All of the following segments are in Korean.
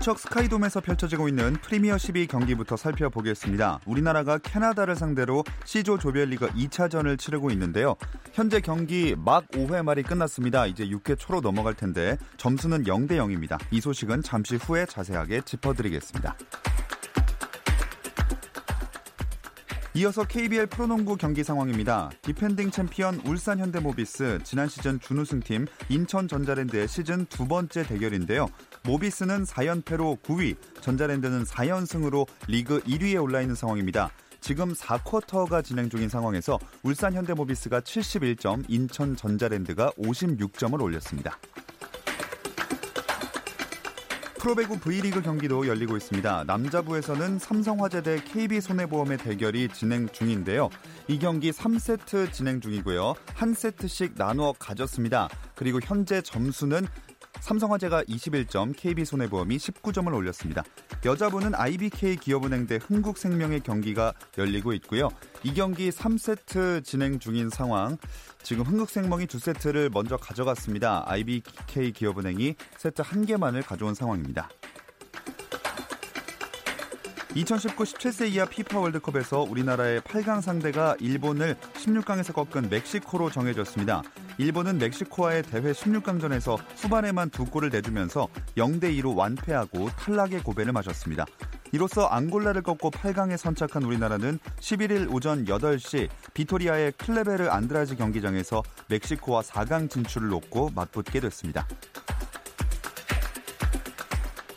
고척 스카이돔에서 펼쳐지고 있는 프리미어 12 경기부터 살펴보겠습니다. 우리나라가 캐나다를 상대로 C조 조별리그 2차전을 치르고 있는데요. 현재 경기 막 5회 말이 끝났습니다. 이제 6회 초로 넘어갈 텐데 점수는 0대 0입니다. 이 소식은 잠시 후에 자세하게 짚어드리겠습니다. 이어서 KBL 프로농구 경기 상황입니다. defending 챔피언 울산 현대모비스 지난 시즌 준우승팀 인천 전자랜드의 시즌 두 번째 대결인데요. 모비스는 4연패로 9위, 전자랜드는 4연승으로 리그 1위에 올라 있는 상황입니다. 지금 4쿼터가 진행 중인 상황에서 울산 현대모비스가 71점, 인천 전자랜드가 56점을 올렸습니다. 프로배구 V리그 경기도 열리고 있습니다. 남자부에서는 삼성화재 대 KB손해보험의 대결이 진행 중인데요. 이 경기 3세트 진행 중이고요. 한 세트씩 나누어 가졌습니다. 그리고 현재 점수는 삼성화재가 21점, KB손해보험이 19점을 올렸습니다. 여자부는 IBK 기업은행 대 흥국생명의 경기가 열리고 있고요. 이 경기 3세트 진행 중인 상황. 지금 흥국생명이 2세트를 먼저 가져갔습니다. IBK 기업은행이 세트 1개만을 가져온 상황입니다. 2019 17세 이하 피파 월드컵에서 우리나라의 8강 상대가 일본을 16강에서 꺾은 멕시코로 정해졌습니다. 일본은 멕시코와의 대회 16강전에서 후반에만 두 골을 내주면서 0대 2로 완패하고 탈락의 고배를 마셨습니다. 이로써 앙골라를 꺾고 8강에 선착한 우리나라는 11일 오전 8시 비토리아의 클레베르 안드라지 경기장에서 멕시코와 4강 진출을 놓고 맞붙게 됐습니다.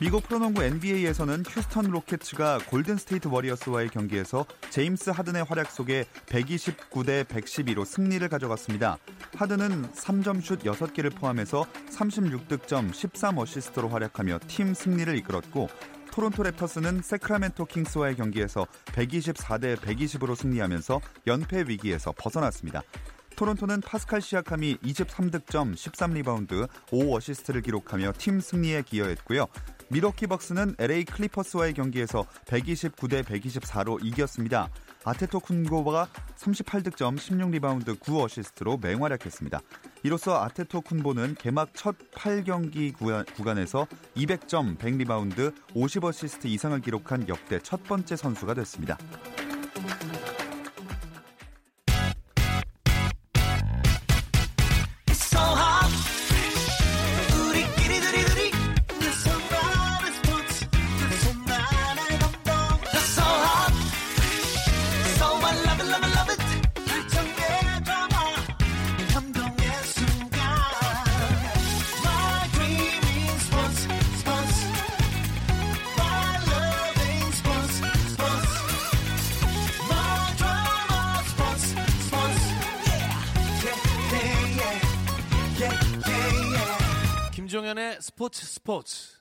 미국 프로농구 NBA에서는 휴스턴 로켓츠가 골든 스테이트 워리어스와의 경기에서 제임스 하든의 활약 속에 129대 112로 승리를 가져갔습니다. 하든은 3점 슛 6개를 포함해서 36득점 13어시스트로 활약하며 팀 승리를 이끌었고 토론토 랩터스는 새크라멘토 킹스와의 경기에서 124대 120으로 승리하면서 연패 위기에서 벗어났습니다. 토론토는 파스칼 시아캄이 23득점, 13리바운드, 5어시스트를 기록하며 팀 승리에 기여했고요. 밀워키 벅스는 LA 클리퍼스와의 경기에서 129대 124로 이겼습니다. 아데토쿤보가 38득점, 16리바운드, 9어시스트로 맹활약했습니다. 이로써 아데토쿤보는 개막 첫 8경기 구간에서 200점, 100리바운드, 50어시스트 이상을 기록한 역대 첫 번째 선수가 됐습니다. 김종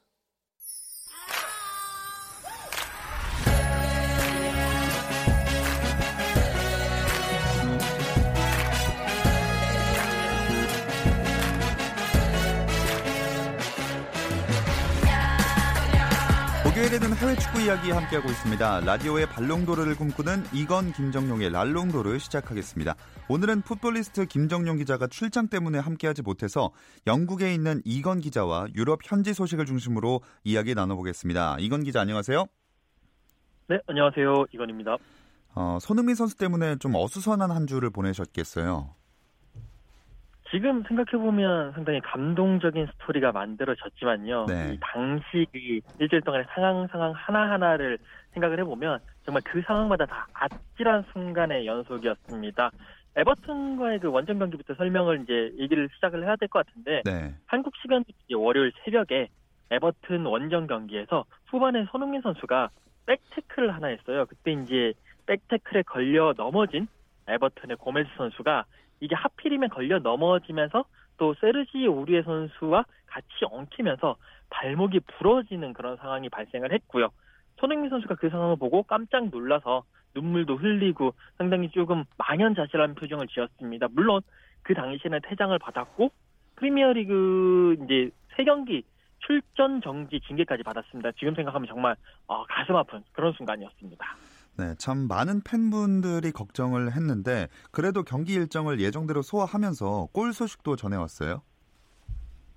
목요일에는 해외 축구 이야기 함께하고 있습니다. 라디오의 발롱도르를 꿈꾸는 이건 김정용의 랄롱도르 시작하겠습니다. 오늘은 풋볼리스트 김정용 기자가 출장 때문에 함께하지 못해서 영국에 있는 이건 기자와 유럽 현지 소식을 중심으로 이야기 나눠보겠습니다. 이건 기자 안녕하세요. 네, 안녕하세요. 이건입니다. 어, 손흥민 선수 때문에 좀 어수선한 한 주를 보내셨겠어요. 지금 생각해보면 상당히 감동적인 스토리가 만들어졌지만요. 네. 이 당시 그 일주일 동안의 상황, 상황 하나하나를 생각을 해보면 정말 그 상황마다 다 아찔한 순간의 연속이었습니다. 에버튼과의 그 원정 경기부터 설명을 이제 얘기를 시작을 해야 될 것 같은데 네. 한국 시간 월요일 새벽에 에버튼 원정 경기에서 후반에 손흥민 선수가 백태클을 하나 했어요. 그때 이제 백태클에 걸려 넘어진 에버튼의 고메즈 선수가 이게 하필이면 걸려 넘어지면서 또 세르지 오리에 선수와 같이 엉키면서 발목이 부러지는 그런 상황이 발생을 했고요. 손흥민 선수가 그 상황을 보고 깜짝 놀라서 눈물도 흘리고 상당히 조금 망연자실한 표정을 지었습니다. 물론 그 당시에는 퇴장을 받았고 프리미어리그 이제 세 경기 출전 정지 징계까지 받았습니다. 지금 생각하면 정말 어, 가슴 아픈 그런 순간이었습니다. 네, 참 많은 팬분들이 걱정을 했는데 그래도 경기 일정을 예정대로 소화하면서 골 소식도 전해왔어요.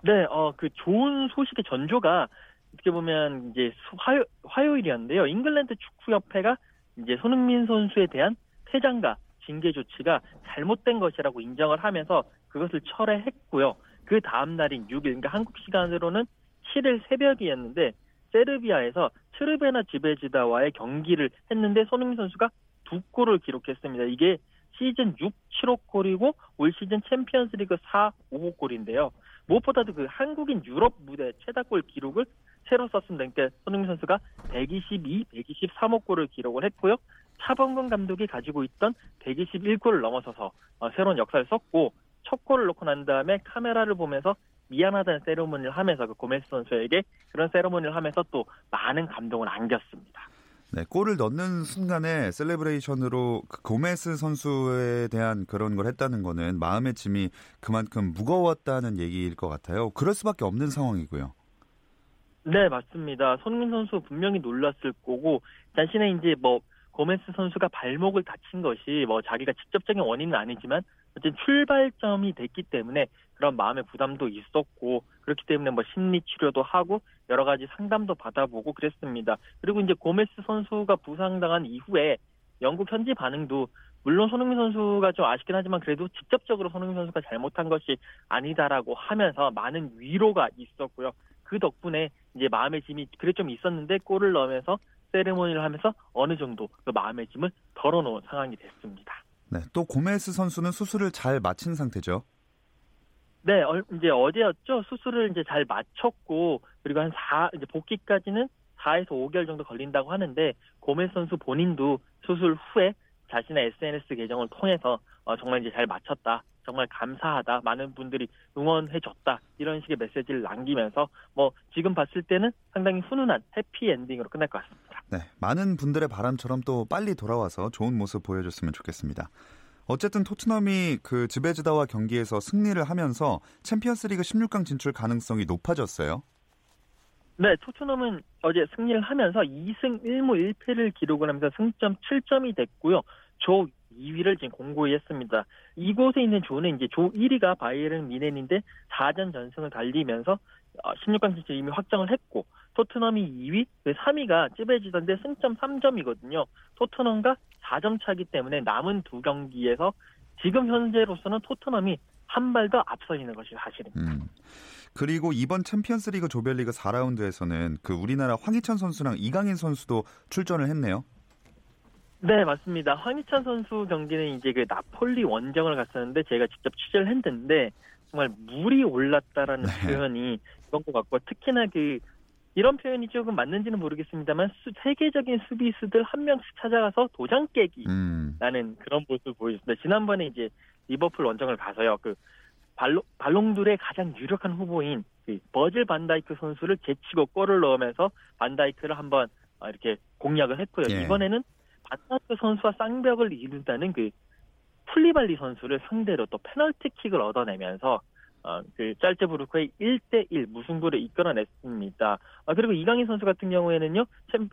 네, 어, 그 좋은 소식의 전조가 어떻게 보면 이제 화요, 화요일이었는데요. 잉글랜드 축구협회가 이제 손흥민 선수에 대한 퇴장과 징계 조치가 잘못된 것이라고 인정을 하면서 그것을 철회했고요. 그 다음 날인 6일, 그러니까 한국 시간으로는 7일 새벽이었는데 세르비아에서 트르베나 지베지다와의 경기를 했는데 손흥민 선수가 두 골을 기록했습니다. 이게 시즌 6, 7호 골이고 올 시즌 챔피언스리그 4, 5호 골인데요. 무엇보다도 그 한국인 유럽 무대 최다골 기록을 새로 썼습니다. 그러니까 손흥민 선수가 122, 123호 골을 기록을 했고요. 차범근 감독이 가지고 있던 121골을 넘어서서 어, 새로운 역사를 썼고 첫 골을 넣고 난 다음에 카메라를 보면서 미안하다는 세레모니를 하면서 그 고메스 선수에게 그런 세레모니를 하면서 또 많은 감동을 안겼습니다. 네, 골을 넣는 순간에 celebration으로 그 고메스 선수에 대한 그런 걸 했다는 거는 마음의 짐이 그만큼 무거웠다는 얘기일 것 같아요. 그럴 수밖에 없는 상황이고요. 네, 맞습니다. 손흥민 선수 분명히 놀랐을 거고 자신의 이제 뭐 고메스 선수가 발목을 다친 것이 뭐 자기가 직접적인 원인은 아니지만 어쨌든 출발점이 됐기 때문에 그런 마음의 부담도 있었고 그렇기 때문에 뭐 심리 치료도 하고 여러 가지 상담도 받아보고 그랬습니다. 그리고 이제 고메스 선수가 부상당한 이후에 영국 현지 반응도 물론 손흥민 선수가 좀 아쉽긴 하지만 그래도 직접적으로 손흥민 선수가 잘못한 것이 아니다라고 하면서 많은 위로가 있었고요. 그 덕분에 이제 마음의 짐이 그래 좀 있었는데 골을 넣으면서 세레모니를 하면서 어느 정도 그 마음의 짐을 덜어놓은 상황이 됐습니다. 네, 또 고메스 선수는 수술을 잘 마친 상태죠. 네, 이제 어제였죠. 수술을 이제 잘 마쳤고 그리고 한 4, 이제 복귀까지는 4에서 5개월 정도 걸린다고 하는데 고메스 선수 본인도 수술 후에 자신의 SNS 계정을 통해서 어, 정말 이제 잘 마쳤다. 정말 감사하다. 많은 분들이 응원해줬다. 이런 식의 메시지를 남기면서 뭐 지금 봤을 때는 상당히 훈훈한 해피 엔딩으로 끝날 것 같습니다. 네, 많은 분들의 바람처럼 또 빨리 돌아와서 좋은 모습 보여줬으면 좋겠습니다. 어쨌든 토트넘이 그 지베즈다와 경기에서 승리를 하면서 챔피언스리그 16강 진출 가능성이 높아졌어요. 네, 토트넘은 어제 승리를 하면서 2승 1무 1패를 기록을 하면서 승점 7점이 됐고요. 조 2위를 지금 공고히 했습니다. 이곳에 있는 조는 이제 조 1위가 바이에른 미넨인데 4전 전승을 달리면서 16강 어, 진출 이미 확정을 했고 토트넘이 2위, 3위가 찌베지던데 승점 3점이거든요. 토트넘과 4점 차기 때문에 남은 두 경기에서 지금 현재로서는 토트넘이 한 발 더 앞서 있는 것이 사실입니다. 음. 그리고 이번 챔피언스리그 조별리그 4라운드에서는 그 우리나라 황희찬 선수랑 이강인 선수도 출전을 했네요. 네, 맞습니다. 황희찬 선수 경기는 이제 그 나폴리 원정을 갔었는데 제가 직접 취재를 했는데 정말 물이 올랐다라는 네. 표현이 그런 것 같고 특히나 그 이런 표현이 조금 맞는지는 모르겠습니다만 수, 세계적인 수비수들 한 명씩 찾아가서 도장 깨기라는 음. 그런 모습을 보여줬습니다. 지난번에 이제 리버풀 원정을 가서요. 그 발로, 발롱도르의 가장 유력한 후보인 그 버질 반다이크 선수를 제치고 골을 넣으면서 반다이크를 한번 어, 이렇게 공략을 했고요. 예. 이번에는 반다이크 선수와 쌍벽을 이룬다는 그 쿨리발리 선수를 상대로 또 페널티킥을 얻어내면서 어, 그 잘츠부르크의 1대1 무승부를 이끌어냈습니다. 아, 그리고 이강인 선수 같은 경우에는요,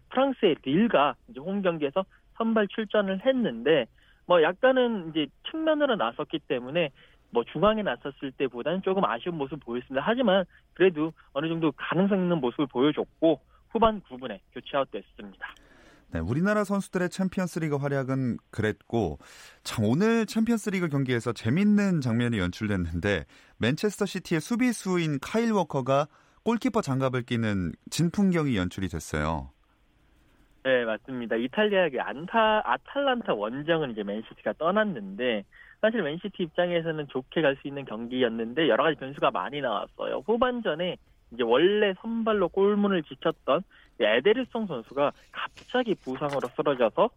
프랑스의 릴과 이제 홈 경기에서 선발 출전을 했는데, 뭐 약간은 이제 측면으로 나섰기 때문에 뭐 중앙에 나섰을 때보다는 조금 아쉬운 모습을 보였습니다. 하지만 그래도 어느 정도 가능성 있는 모습을 보여줬고 후반 9분에 교체 아웃됐습니다. 네, 우리나라 선수들의 챔피언스리그 활약은 그랬고 참 오늘 챔피언스리그 경기에서 재밌는 장면이 연출됐는데 맨체스터 시티의 수비수인 카일 워커가 골키퍼 장갑을 끼는 진풍경이 연출이 됐어요. 네, 맞습니다. 이탈리아의 안타 아탈란타 원정은 이제 맨시티가 떠났는데 사실 맨시티 입장에서는 좋게 갈 수 있는 경기였는데 여러 가지 변수가 많이 나왔어요. 후반전에 이제 원래 선발로 골문을 지켰던 에데르송 선수가 갑자기 부상으로 쓰러져서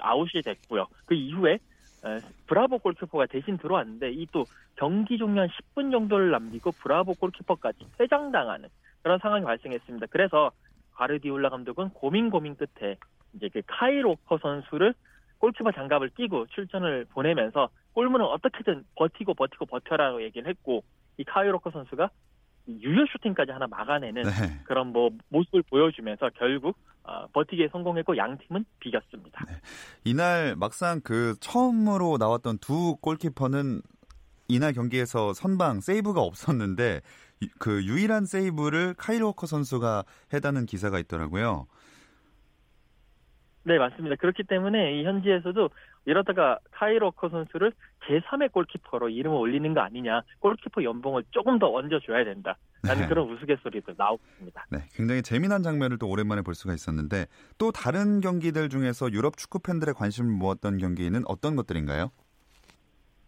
아웃이 됐고요. 그 이후에 브라보 골키퍼가 대신 들어왔는데 이 또 경기 종료 한 10분 정도를 남기고 브라보 골키퍼까지 퇴장당하는 그런 상황이 발생했습니다. 그래서 가르디올라 감독은 고민 고민 끝에 이제 그 카이 로커 선수를 골키퍼 장갑을 끼고 출전을 보내면서 골문을 어떻게든 버티고 버티고 버텨라고 얘기를 했고 이 카이 로커 선수가 유효 슈팅까지 하나 막아내는 네. 그런 뭐 모습을 보여주면서 결국 어, 버티기에 성공했고 양 팀은 비겼습니다. 네. 이날 막상 그 처음으로 나왔던 두 골키퍼는 이날 경기에서 선방 세이브가 없었는데 그 유일한 세이브를 카일 워커 선수가 했다는 기사가 있더라고요. 네, 맞습니다. 그렇기 때문에 이 현지에서도 이러다가 카일 워커 선수를 제3의 골키퍼로 이름을 올리는 거 아니냐. 골키퍼 연봉을 조금 더 얹어줘야 된다. 라는 네. 그런 우스갯소리도 나오고 있습니다. 네, 굉장히 재미난 장면을 또 오랜만에 볼 수가 있었는데 또 다른 경기들 중에서 유럽 축구 팬들의 관심을 모았던 경기는 어떤 것들인가요?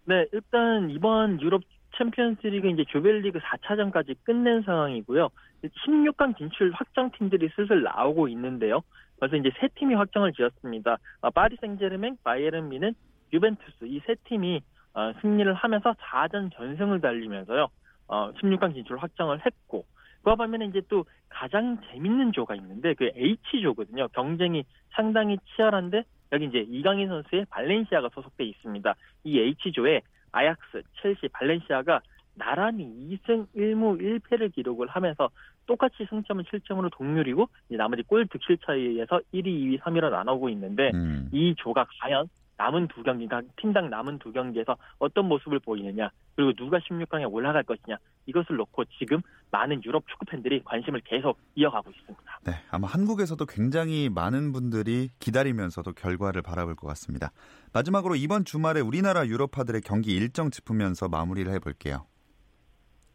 네, 일단 이번 유럽 챔피언스리그 이제 조별리그 4차전까지 끝낸 상황이고요. 16강 진출 확정 팀들이 슬슬 나오고 있는데요. 그래서 이제 세 팀이 확정을 지었습니다. 어, 파리 생제르맹, 바이에른 미는, 유벤투스 이 세 팀이 어, 승리를 하면서 4전 전승을 달리면서요. 16강 어, 진출 확정을 했고 그와 반면에 이제 또 가장 재밌는 조가 있는데 그 H조거든요. 경쟁이 상당히 치열한데 여기 이제 이강인 선수의 발렌시아가 소속돼 있습니다. 이 H조에 아약스, 첼시, 발렌시아가 나란히 2승 1무 1패를 기록을 하면서 똑같이 승점은 7점으로 동률이고 나머지 골 득실 차이에서 1위, 2위, 3위로 나누고 있는데 음. 이 조가 과연 남은 두 경기, 그러니까 팀당 남은 두 경기에서 어떤 모습을 보이느냐, 그리고 누가 16강에 올라갈 것이냐, 이것을 놓고 지금 많은 유럽 축구 팬들이 관심을 계속 이어가고 있습니다. 네, 아마 한국에서도 굉장히 많은 분들이 기다리면서도 결과를 바라볼 것 같습니다. 마지막으로 이번 주말에 우리나라 유럽파들의 경기 일정 짚으면서 마무리를 해볼게요.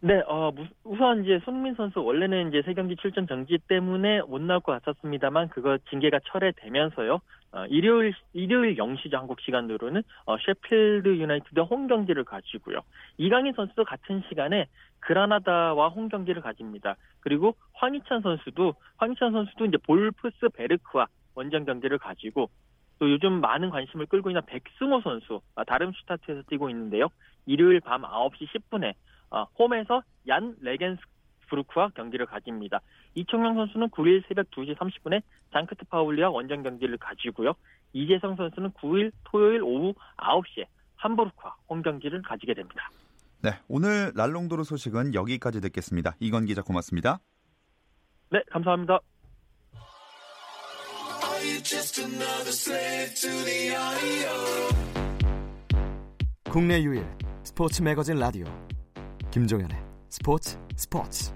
네, 어, 우선 이제 손민 선수 원래는 이제 세 경기 출전 정지 때문에 못 나올 것 같았습니다만 그거 징계가 철회되면서요. 어, 일요일 일요일 0시죠 한국 시간으로는 어, 셰필드 유나이티드 홈 경기를 가지고요. 이강인 선수도 같은 시간에 그라나다와 홈 경기를 가집니다. 그리고 황희찬 선수도 황희찬 선수도 이제 볼프스 베르크와 원정 경기를 가지고 또 요즘 많은 관심을 끌고 있는 백승호 선수 아, 다름슈타트에서 뛰고 있는데요. 일요일 밤 9시 10분에 어, 홈에서 얀 레겐스부르크와 경기를 가집니다. 이청용 선수는 9일 새벽 2시 30분에 장크트 파울리와 원정 경기를 가지고요. 이재성 선수는 9일 토요일 오후 9시에 함부르크와 홈 경기를 가지게 됩니다. 네, 오늘 랄롱도르 소식은 여기까지 듣겠습니다. 이건 기자 고맙습니다. 네, 감사합니다. 국내 유일 스포츠 매거진 라디오 김종현의 스포츠 스포츠.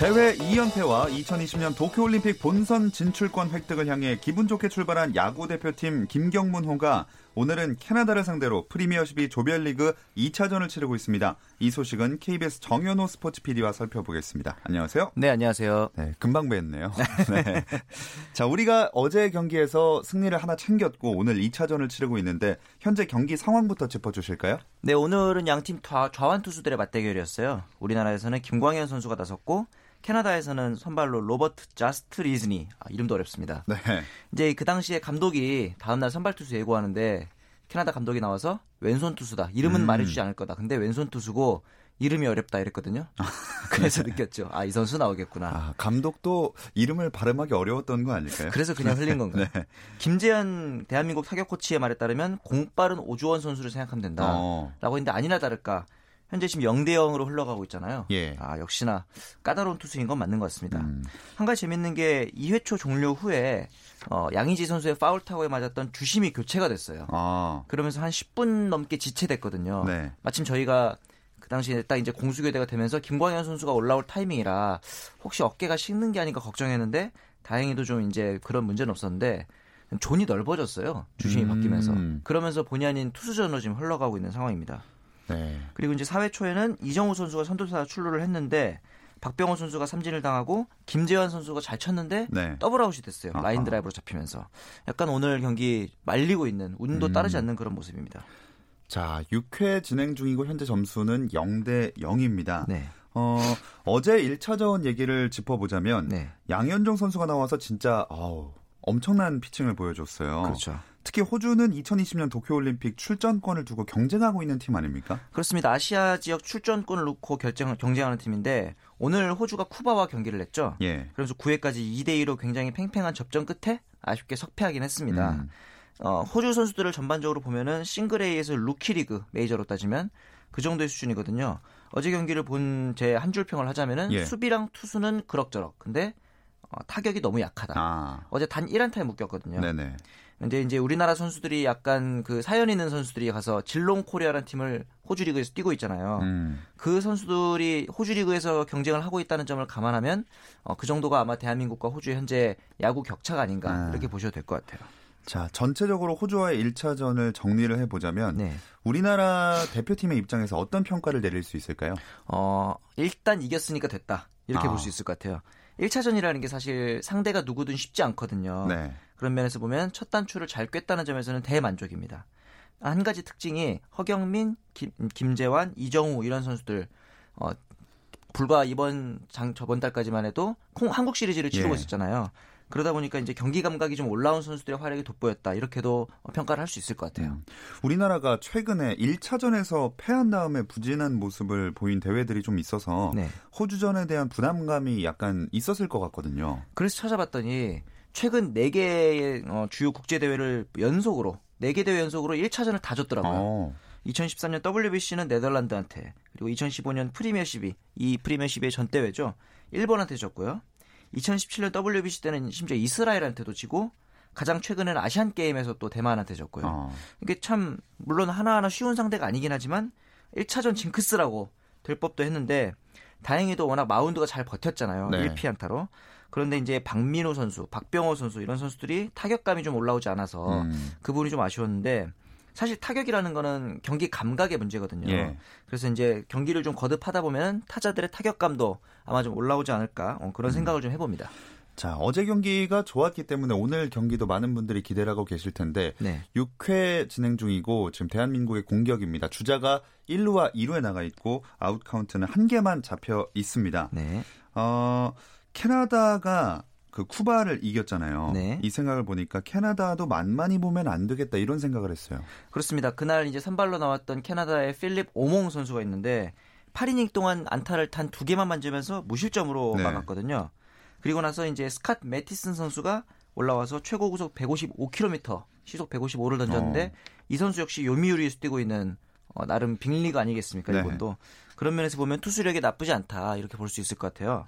대회 2연패와 2020년 도쿄올림픽 본선 진출권 획득을 향해 기분 좋게 출발한 야구 대표팀 김경문호가 오늘은 캐나다를 상대로 프리미어십이 조별리그 2차전을 치르고 있습니다. 이 소식은 KBS 정현호 스포츠 PD와 살펴보겠습니다. 안녕하세요. 네, 안녕하세요. 네, 금방 뵀네요. 네. 자, 우리가 어제 경기에서 승리를 하나 챙겼고 오늘 2차전을 치르고 있는데 현재 경기 상황부터 짚어주실까요? 네, 오늘은 양팀 좌완 투수들의 맞대결이었어요. 우리나라에서는 김광현 선수가 나섰고 캐나다에서는 선발로 로버트 자스트 리즈니 아, 이름도 어렵습니다. 네. 이제 그 당시에 감독이 다음날 선발 투수 예고하는데 캐나다 감독이 나와서 왼손 투수다. 이름은 음. 말해주지 않을 거다. 근데 왼손 투수고 이름이 어렵다 이랬거든요. 그래서 느꼈죠. 아, 이 선수 나오겠구나. 아, 감독도 이름을 발음하기 어려웠던 거 아닐까요? 그래서 그냥 흘린 건가요? 네. 김재현 대한민국 타격 코치의 말에 따르면 공빠른 오주원 선수를 생각하면 된다. 어. 라고 했는데 아니나 다를까 현재 지금 0대 0으로 흘러가고 있잖아요. 예. 아, 역시나 까다로운 투수인 건 맞는 것 같습니다. 음. 한 가지 재밌는 게 2회 초 종료 후에 어, 양의지 선수의 파울 타구에 맞았던 주심이 교체가 됐어요. 아. 그러면서 한 10분 넘게 지체됐거든요. 네. 마침 저희가 그 당시에 딱 이제 공수교대가 되면서 김광현 선수가 올라올 타이밍이라 혹시 어깨가 식는 게 아닌가 걱정했는데 다행히도 좀 이제 그런 문제는 없었는데 존이 넓어졌어요. 주심이 음. 바뀌면서. 그러면서 본의 아닌 투수전으로 지금 흘러가고 있는 상황입니다. 네. 그리고 이제 4회 초에는 이정후 선수가 선두타 출루를 했는데 박병호 선수가 삼진을 당하고 김재환 선수가 잘 쳤는데 네. 더블아웃이 됐어요. 아하. 라인 드라이브로 잡히면서 약간 오늘 경기 말리고 있는 운도 음. 따르지 않는 그런 모습입니다. 자, 6회 진행 중이고 현재 점수는 0대 0입니다. 네. 어, 어제 1차전 얘기를 짚어보자면 네. 양현종 선수가 나와서 진짜 아우, 엄청난 피칭을 보여줬어요. 그렇죠. 특히 호주는 2020년 도쿄올림픽 출전권을 두고 경쟁하고 있는 팀 아닙니까? 그렇습니다. 아시아 지역 출전권을 놓고 결정, 경쟁하는 팀인데 오늘 호주가 쿠바와 경기를 했죠. 예. 그래서 9회까지 2대 2로 굉장히 팽팽한 접전 끝에 아쉽게 석패하긴 했습니다. 음. 어, 호주 선수들을 전반적으로 보면은 싱글 A에서 루키 리그 메이저로 따지면 그 정도의 수준이거든요. 어제 경기를 본 제 한 줄 평을 하자면은 예. 수비랑 투수는 그럭저럭. 근데 어, 타격이 너무 약하다. 아. 어제 단 1안타에 묶였거든요. 네네. 근데 이제 우리나라 선수들이 약간 그 사연 있는 선수들이 가서 질롱 코리아라는 팀을 호주 리그에서 뛰고 있잖아요. 음. 그 선수들이 호주 리그에서 경쟁을 하고 있다는 점을 감안하면 어, 그 정도가 아마 대한민국과 호주의 현재 야구 격차가 아닌가 아. 이렇게 보셔도 될 것 같아요. 자, 전체적으로 호주와의 1차전을 정리를 해보자면 네. 우리나라 대표팀의 입장에서 어떤 평가를 내릴 수 있을까요? 어, 일단 이겼으니까 됐다. 이렇게 아. 볼수 있을 것 같아요. 1차전이라는 게 사실 상대가 누구든 쉽지 않거든요. 네. 그런 면에서 보면 첫 단추를 잘 꿰다는 점에서는 대만족입니다. 한 가지 특징이 허경민, 김, 김재환, 이정우 이런 선수들 어, 불과 이번 장 저번 달까지만 해도 콩, 한국 시리즈를 치르고 예. 있었잖아요. 그러다 보니까 이제 경기 감각이 좀 올라온 선수들의 활약이 돋보였다. 이렇게도 평가를 할 수 있을 것 같아요. 음. 우리나라가 최근에 1차전에서 패한 다음에 부진한 모습을 보인 대회들이 좀 있어서 네. 호주전에 대한 부담감이 약간 있었을 것 같거든요. 그래서 찾아봤더니 최근 4개의 어, 주요 국제 대회를 연속으로 4개 대회 연속으로 1차전을 다 줬더라고요. 어. 2013년 WBC는 네덜란드한테 그리고 2015년 프리미어십이 이 프리미어십의 전 대회죠. 일본한테 졌고요. 2017년 WBC 때는 심지어 이스라엘한테도 지고 가장 최근에는 아시안 게임에서 또 대만한테 졌고요. 어. 이게 참 물론 하나하나 쉬운 상대가 아니긴 하지만 1차전 징크스라고 될 법도 했는데 다행히도 워낙 마운드가 잘 버텼잖아요. 네. 1피안타로. 그런데 이제 박민호 선수, 박병호 선수 이런 선수들이 타격감이 좀 올라오지 않아서 음. 그 부분이 좀 아쉬웠는데 사실 타격이라는 거는 경기 감각의 문제거든요. 예. 그래서 이제 경기를 좀 거듭하다 보면 타자들의 타격감도 아마 좀 올라오지 않을까 어, 그런 음. 생각을 좀 해봅니다. 자, 어제 경기가 좋았기 때문에 오늘 경기도 많은 분들이 기대를 하고 계실 텐데 네. 6회 진행 중이고 지금 대한민국의 공격입니다. 주자가 1루와 2루에 나가 있고 아웃 카운트는 한 개만 잡혀 있습니다. 네. 어, 캐나다가 그 쿠바를 이겼잖아요. 네. 이 생각을 보니까 캐나다도 만만히 보면 안 되겠다 이런 생각을 했어요. 그렇습니다. 그날 이제 선발로 나왔던 캐나다의 필립 오몽 선수가 있는데 8이닝 동안 안타를 단 두 개만 만지면서 무실점으로 네. 막았거든요. 그리고 나서 이제 스캇 매티슨 선수가 올라와서 최고 구속 155km, 시속 155를 던졌는데 어. 이 선수 역시 요미우리에서 뛰고 있는 어, 나름 빅리그 아니겠습니까? 네. 이번도 그런 면에서 보면 투수력이 나쁘지 않다 이렇게 볼 수 있을 것 같아요.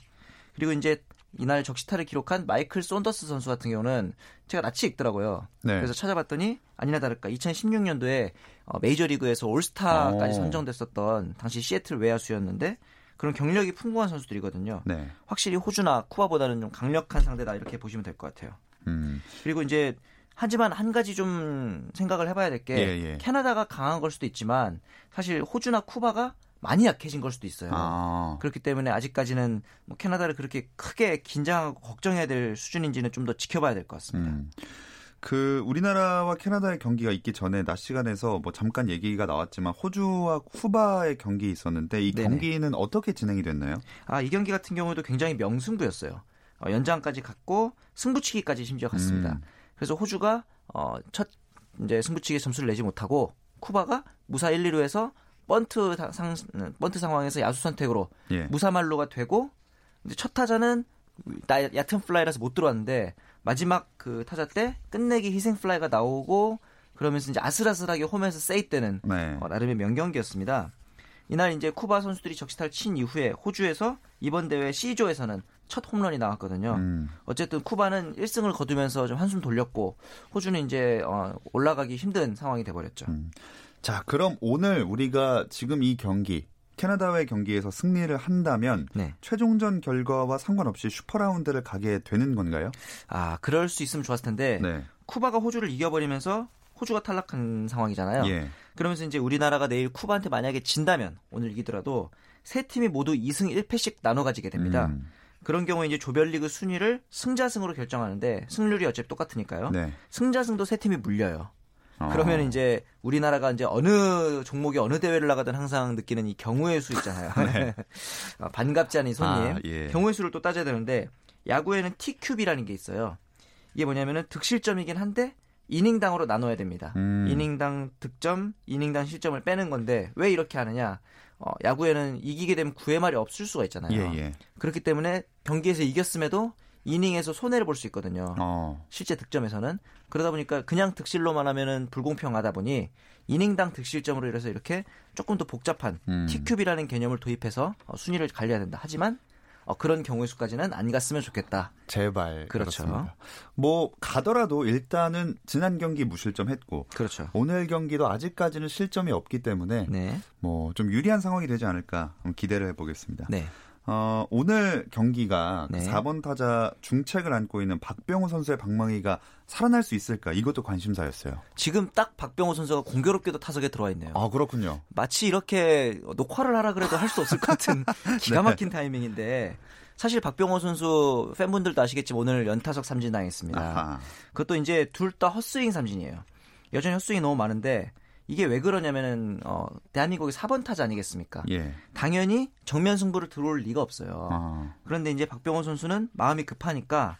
그리고 이제 이날 적시타를 기록한 마이클 손더스 선수 같은 경우는 제가 낯이 익더라고요. 네. 그래서 찾아봤더니 아니나 다를까 2016년도에 어, 메이저리그에서 올스타까지 오. 선정됐었던 당시 시애틀 외야수였는데 그런 경력이 풍부한 선수들이거든요. 네. 확실히 호주나 쿠바보다는 좀 강력한 상대다 이렇게 보시면 될 것 같아요. 음. 그리고 이제 하지만 한 가지 좀 생각을 해봐야 될게 예, 예. 캐나다가 강한 걸 수도 있지만 사실 호주나 쿠바가 많이 약해진 걸 수도 있어요. 아. 그렇기 때문에 아직까지는 뭐 캐나다를 그렇게 크게 긴장하고 걱정해야 될 수준인지는 좀 더 지켜봐야 될 것 같습니다. 음. 그 우리나라와 캐나다의 경기가 있기 전에 낮 시간에서 뭐 잠깐 얘기가 나왔지만 호주와 쿠바의 경기 있었는데 이 네네. 경기는 어떻게 진행이 됐나요? 아, 이 경기 같은 경우도 굉장히 명승부였어요. 어, 연장까지 갔고 승부치기까지 심지어 갔습니다. 음. 그래서 호주가 어, 첫 이제 승부치기 점수를 내지 못하고 쿠바가 무사 1, 2루에서 번트 상 번트 상황에서 야수 선택으로 예. 무사말로가 되고 이제 첫 타자는 나 얕은 플라이라서 못 들어왔는데 마지막 그 타자 때 끝내기 희생 플라이가 나오고 그러면서 이제 아슬아슬하게 홈에서 세이프되는 네. 어, 나름의 명경기였습니다. 이날 이제 쿠바 선수들이 적시타를 친 이후에 호주에서 이번 대회 C조에서는 첫 홈런이 나왔거든요. 음. 어쨌든 쿠바는 1승을 거두면서 좀 한숨 돌렸고 호주는 이제 어, 올라가기 힘든 상황이 돼버렸죠. 음. 자, 그럼 오늘 우리가 지금 이 경기 캐나다와의 경기에서 승리를 한다면 네. 최종전 결과와 상관없이 슈퍼라운드를 가게 되는 건가요? 아, 그럴 수 있으면 좋았을 텐데 네. 쿠바가 호주를 이겨버리면서 호주가 탈락한 상황이잖아요. 예. 그러면서 이제 우리나라가 내일 쿠바한테 만약에 진다면 오늘 이기더라도 세 팀이 모두 2승 1패씩 나눠 가지게 됩니다. 음. 그런 경우에 이제 조별리그 순위를 승자승으로 결정하는데 승률이 어차피 똑같으니까요. 네. 승자승도 세 팀이 물려요. 어. 그러면 이제 우리나라가 이제 어느 종목이 어느 대회를 나가든 항상 느끼는 이 경우의 수 있잖아요. 네. 아, 반갑지 않은 손님. 아, 예. 경우의 수를 또 따져야 되는데 야구에는 T큐비라는 게 있어요. 이게 뭐냐면은 득실점이긴 한데 이닝당으로 나눠야 됩니다. 음. 이닝당 득점, 이닝당 실점을 빼는 건데 왜 이렇게 하느냐? 어, 야구에는 이기게 되면 9회 말이 없을 수가 있잖아요. 예, 예. 그렇기 때문에 경기에서 이겼음에도 이닝에서 손해를 볼 수 있거든요. 어. 실제 득점에서는 그러다 보니까 그냥 득실로만 하면은 불공평하다 보니 이닝당 득실점으로 이래서 이렇게 조금 더 복잡한 음. T큐비라는 개념을 도입해서 어, 순위를 관리해야 된다. 하지만 어, 그런 경우의 수까지는 안 갔으면 좋겠다. 제발. 그렇죠. 그렇습니다. 뭐 가더라도 일단은 지난 경기 무실점 했고 그렇죠. 오늘 경기도 아직까지는 실점이 없기 때문에 네. 뭐좀 유리한 상황이 되지 않을까 기대를 해보겠습니다. 네. 어, 오늘 경기가 네. 4번 타자 중책을 안고 있는 박병호 선수의 방망이가 살아날 수 있을까? 이것도 관심사였어요. 지금 딱 박병호 선수가 공교롭게도 타석에 들어와 있네요. 아, 그렇군요. 마치 이렇게 녹화를 하라 그래도 할 수 없을 것 같은 기가 네. 막힌 네. 타이밍인데 사실 박병호 선수 팬분들도 아시겠지만 오늘 연타석 삼진 당했습니다. 아하. 그것도 이제 둘 다 헛스윙 삼진이에요. 여전히 헛스윙이 너무 많은데 이게 왜 그러냐면은 어 대한민국의 4번 타자 아니겠습니까? 예. 당연히 정면 승부를 들어올 리가 없어요. 아. 그런데 이제 박병호 선수는 마음이 급하니까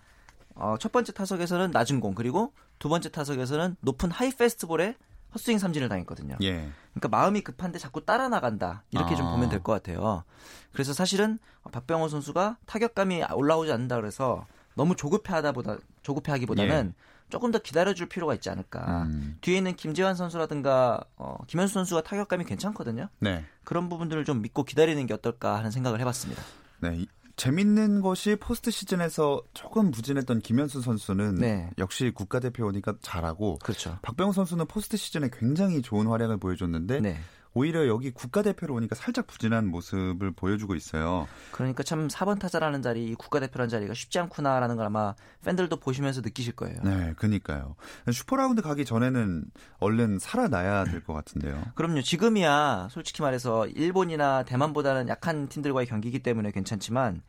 어, 첫 번째 타석에서는 낮은 공 그리고 두 번째 타석에서는 높은 high fastball에 헛스윙 삼진을 당했거든요. 예. 그러니까 마음이 급한데 자꾸 따라 나간다 이렇게 아. 좀 보면 될 것 같아요. 그래서 사실은 박병호 선수가 타격감이 올라오지 않는다 그래서 너무 조급해하다 보다 조급해하기보다는 예. 조금 더 기다려줄 필요가 있지 않을까. 음. 뒤에 있는 김재환 선수라든가 어, 김현수 선수가 타격감이 괜찮거든요. 네. 그런 부분들을 좀 믿고 기다리는 게 어떨까 하는 생각을 해봤습니다. 네. 재밌는 것이 포스트 시즌에서 조금 부진했던 김현수 선수는 네. 역시 국가대표 오니까 잘하고 그렇죠. 박병호 선수는 포스트 시즌에 굉장히 좋은 활약을 보여줬는데 네. 오히려 여기 국가대표로 오니까 살짝 부진한 모습을 보여주고 있어요. 그러니까 참 4번 타자라는 자리, 국가대표라는 자리가 쉽지 않구나라는 걸 아마 팬들도 보시면서 느끼실 거예요. 네, 그니까요. 슈퍼라운드 가기 전에는 얼른 살아나야 될 것 같은데요. 그럼요. 지금이야 솔직히 말해서 일본이나 대만보다는 약한 팀들과의 경기이기 때문에 괜찮지만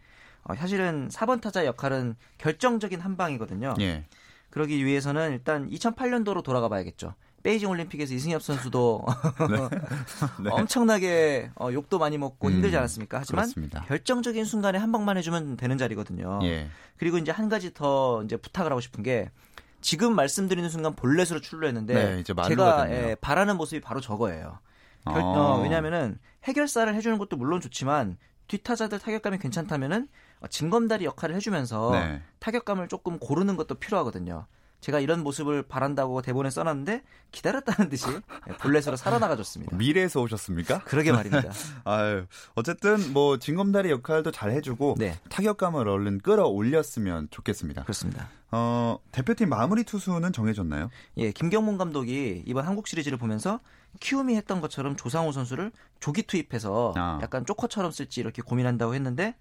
어, 사실은 4번 타자 역할은 결정적인 한 방이거든요. 예. 그러기 위해서는 일단 2008년도로 돌아가 봐야겠죠. 베이징 올림픽에서 이승엽 선수도 네. 네. 엄청나게 어, 욕도 많이 먹고 음, 힘들지 않았습니까? 하지만 그렇습니다. 결정적인 순간에 한 방만 해주면 되는 자리거든요. 예. 그리고 이제 한 가지 더 이제 부탁을 하고 싶은 게 지금 말씀드리는 순간 볼넷으로 출루했는데 네, 제가 예, 바라는 모습이 바로 저거예요. 결, 어, 아. 왜냐하면은 해결사를 해주는 것도 물론 좋지만 뒷타자들 타격감이 괜찮다면은 진검다리 역할을 해주면서 네. 타격감을 조금 고르는 것도 필요하거든요. 제가 이런 모습을 바란다고 대본에 써놨는데 기다렸다는 듯이 볼넷으로 살아나가줬습니다. 미래에서 오셨습니까? 그러게 말입니다. 아유, 어쨌든 뭐 진검다리 역할도 잘 해주고 네. 타격감을 얼른 끌어올렸으면 좋겠습니다. 그렇습니다. 어, 대표팀 마무리 투수는 정해졌나요? 예, 김경문 감독이 이번 한국 시리즈를 보면서 키움이 했던 것처럼 조상우 선수를 조기 투입해서 아. 약간 조커처럼 쓸지 이렇게 고민한다고 했는데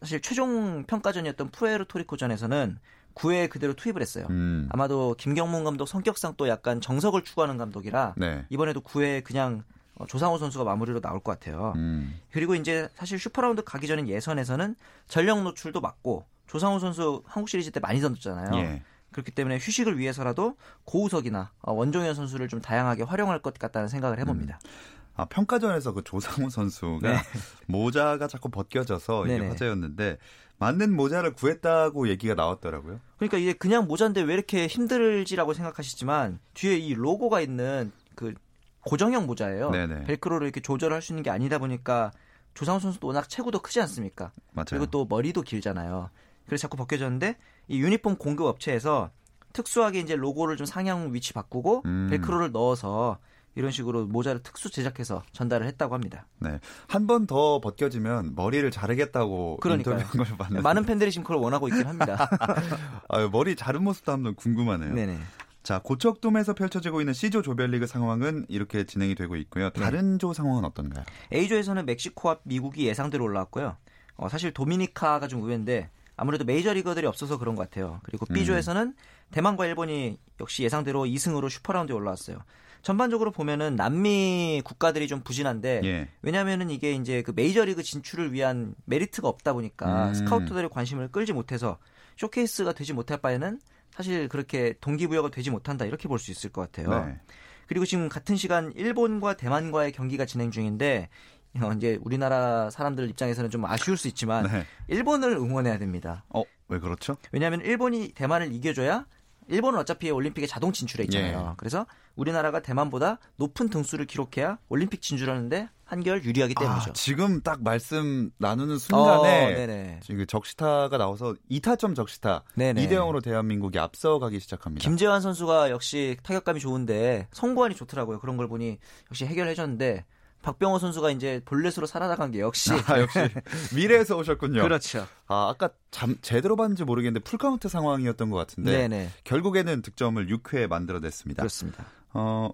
사실 최종 평가전이었던 푸에르토리코전에서는 9회 그대로 투입을 했어요. 음. 아마도 김경문 감독 성격상 또 약간 정석을 추구하는 감독이라 네. 이번에도 9회 그냥 어, 조상우 선수가 마무리로 나올 것 같아요. 음. 그리고 이제 사실 슈퍼라운드 가기 전인 예선에서는 전력 노출도 막고 조상우 선수 한국 시리즈 때 많이 던졌잖아요. 예. 그렇기 때문에 휴식을 위해서라도 고우석이나 어, 원종현 선수를 좀 다양하게 활용할 것 같다는 생각을 해봅니다. 음. 아, 평가전에서 그 조상우 선수가 네. 모자가 자꾸 벗겨져서 이게 화제였는데 맞는 모자를 구했다고 얘기가 나왔더라고요. 그러니까 이게 그냥 모자인데 왜 이렇게 힘들지라고 생각하시지만 뒤에 이 로고가 있는 그 고정형 모자예요. 네네. 벨크로를 이렇게 조절할 수 있는 게 아니다 보니까 조상우 선수도 워낙 체구도 크지 않습니까? 맞아요. 그리고 또 머리도 길잖아요. 그래서 자꾸 벗겨졌는데 이 유니폼 공급 업체에서 특수하게 이제 로고를 좀 상향 위치 바꾸고 음. 벨크로를 넣어서 이런 식으로 모자를 특수 제작해서 전달을 했다고 합니다. 네. 한 번 더 벗겨지면 머리를 자르겠다고 그러니까요. 인터뷰한 걸 봤는데 많은 팬들이 지금 그걸 원하고 있긴 합니다. 아, 머리 자른 모습도 한번 궁금하네요. 네네. 자, 고척돔에서 펼쳐지고 있는 C조 조별리그 상황은 이렇게 진행이 되고 있고요. 네. 다른 네. 조 상황은 어떤가요? A조에서는 멕시코와 미국이 예상대로 올라왔고요. 어, 사실 도미니카가 좀 의외인데 아무래도 메이저리거들이 없어서 그런 것 같아요. 그리고 B조에서는 음. 대만과 일본이 역시 예상대로 2승으로 슈퍼라운드에 올라왔어요. 전반적으로 보면은 남미 국가들이 좀 부진한데 예. 왜냐하면은 이게 이제 그 메이저리그 진출을 위한 메리트가 없다 보니까 음. 스카우터들의 관심을 끌지 못해서 쇼케이스가 되지 못할 바에는 사실 그렇게 동기부여가 되지 못한다 이렇게 볼 수 있을 것 같아요. 네. 그리고 지금 같은 시간 일본과 대만과의 경기가 진행 중인데 어, 이제 우리나라 사람들 입장에서는 좀 아쉬울 수 있지만 네. 일본을 응원해야 됩니다. 어, 왜 그렇죠? 왜냐하면 일본이 대만을 이겨줘야 일본은 어차피 올림픽에 자동 진출해 있잖아요. 예. 그래서 우리나라가 대만보다 높은 등수를 기록해야 올림픽 진출하는데 한결 유리하기 아, 때문이죠. 아, 지금 딱 말씀 나누는 순간에 어, 지금 적시타가 나와서 2타점 적시타 네네. 2대 0으로 대한민국이 앞서가기 시작합니다. 김재환 선수가 역시 타격감이 좋은데 송구안이 좋더라고요. 그런 걸 보니 역시 해결해 줬는데 박병호 선수가 이제 볼넷으로 살아나간 게 역시 아, 역시 미래에서 오셨군요. 그렇죠. 아 아까 잠, 제대로 봤는지 모르겠는데 풀카운트 상황이었던 것 같은데 네네. 결국에는 득점을 6회 만들어냈습니다. 그렇습니다. 어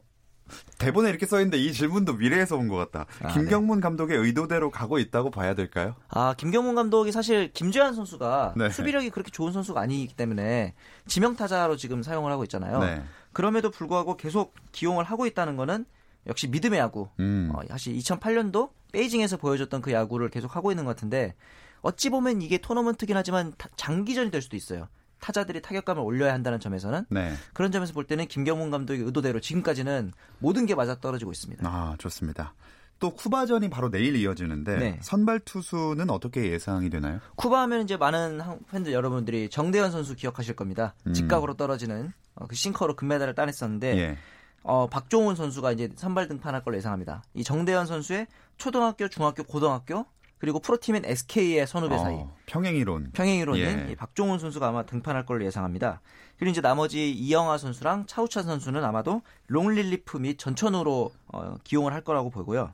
대본에 이렇게 써 있는데 이 질문도 미래에서 온 것 같다. 아, 김경문 네. 감독의 의도대로 가고 있다고 봐야 될까요? 아 김경문 감독이 사실 김재환 선수가 네. 수비력이 그렇게 좋은 선수가 아니기 때문에 지명 타자로 지금 사용을 하고 있잖아요. 네. 그럼에도 불구하고 계속 기용을 하고 있다는 거는 역시 믿음의 야구. 음. 어, 사실 2008년도 베이징에서 보여줬던 그 야구를 계속 하고 있는 것 같은데 어찌 보면 이게 토너먼트긴 하지만 타, 장기전이 될 수도 있어요. 타자들이 타격감을 올려야 한다는 점에서는 네. 그런 점에서 볼 때는 김경문 감독의 의도대로 지금까지는 모든 게 맞아 떨어지고 있습니다. 아 좋습니다. 또 쿠바전이 바로 내일 이어지는데 네. 선발 투수는 어떻게 예상이 되나요? 쿠바 하면 이제 많은 팬들 여러분들이 정대현 선수 기억하실 겁니다. 음. 직각으로 떨어지는 어, 그 싱커로 금메달을 따냈었는데 예. 어, 박종훈 선수가 이제 선발 등판할 걸로 예상합니다. 이 정대현 선수의 초등학교, 중학교, 고등학교 그리고 프로팀인 SK의 선후배 어, 사이 평행이론 평행이론인 예. 박종훈 선수가 아마 등판할 걸로 예상합니다. 그리고 이제 나머지 이영하 선수랑 차우찬 선수는 아마도 롱릴리프 및 전천후로 어, 기용을 할 거라고 보고요.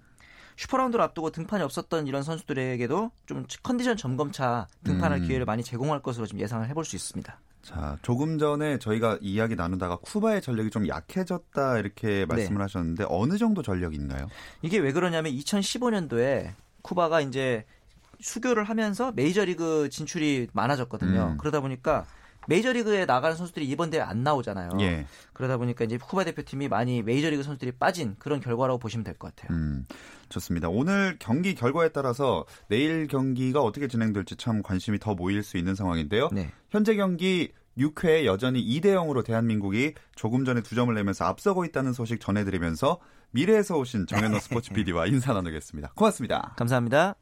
슈퍼라운드를 앞두고 등판이 없었던 이런 선수들에게도 좀 컨디션 점검차 등판할 음. 기회를 많이 제공할 것으로 지금 예상을 해볼 수 있습니다. 자, 조금 전에 저희가 이야기 나누다가 쿠바의 전력이 좀 약해졌다 이렇게 말씀을 네. 하셨는데 어느 정도 전력인가요? 이게 왜 그러냐면 2015년도에 쿠바가 이제 수교를 하면서 메이저리그 진출이 많아졌거든요. 음. 그러다 보니까 메이저리그에 나가는 선수들이 이번 대회 안 나오잖아요. 예. 그러다 보니까 이제 쿠바 대표팀이 많이 메이저리그 선수들이 빠진 그런 결과라고 보시면 될 것 같아요. 음, 좋습니다. 오늘 경기 결과에 따라서 내일 경기가 어떻게 진행될지 참 관심이 더 모일 수 있는 상황인데요. 네. 현재 경기 6회 여전히 2대 0으로 대한민국이 조금 전에 두 점을 내면서 앞서고 있다는 소식 전해드리면서 미래에서 오신 정현호 스포츠 PD와 인사 나누겠습니다. 고맙습니다. 감사합니다.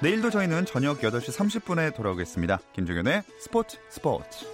내일도 저희는 저녁 8시 30분에 돌아오겠습니다. 김종현의 스포츠 스포츠.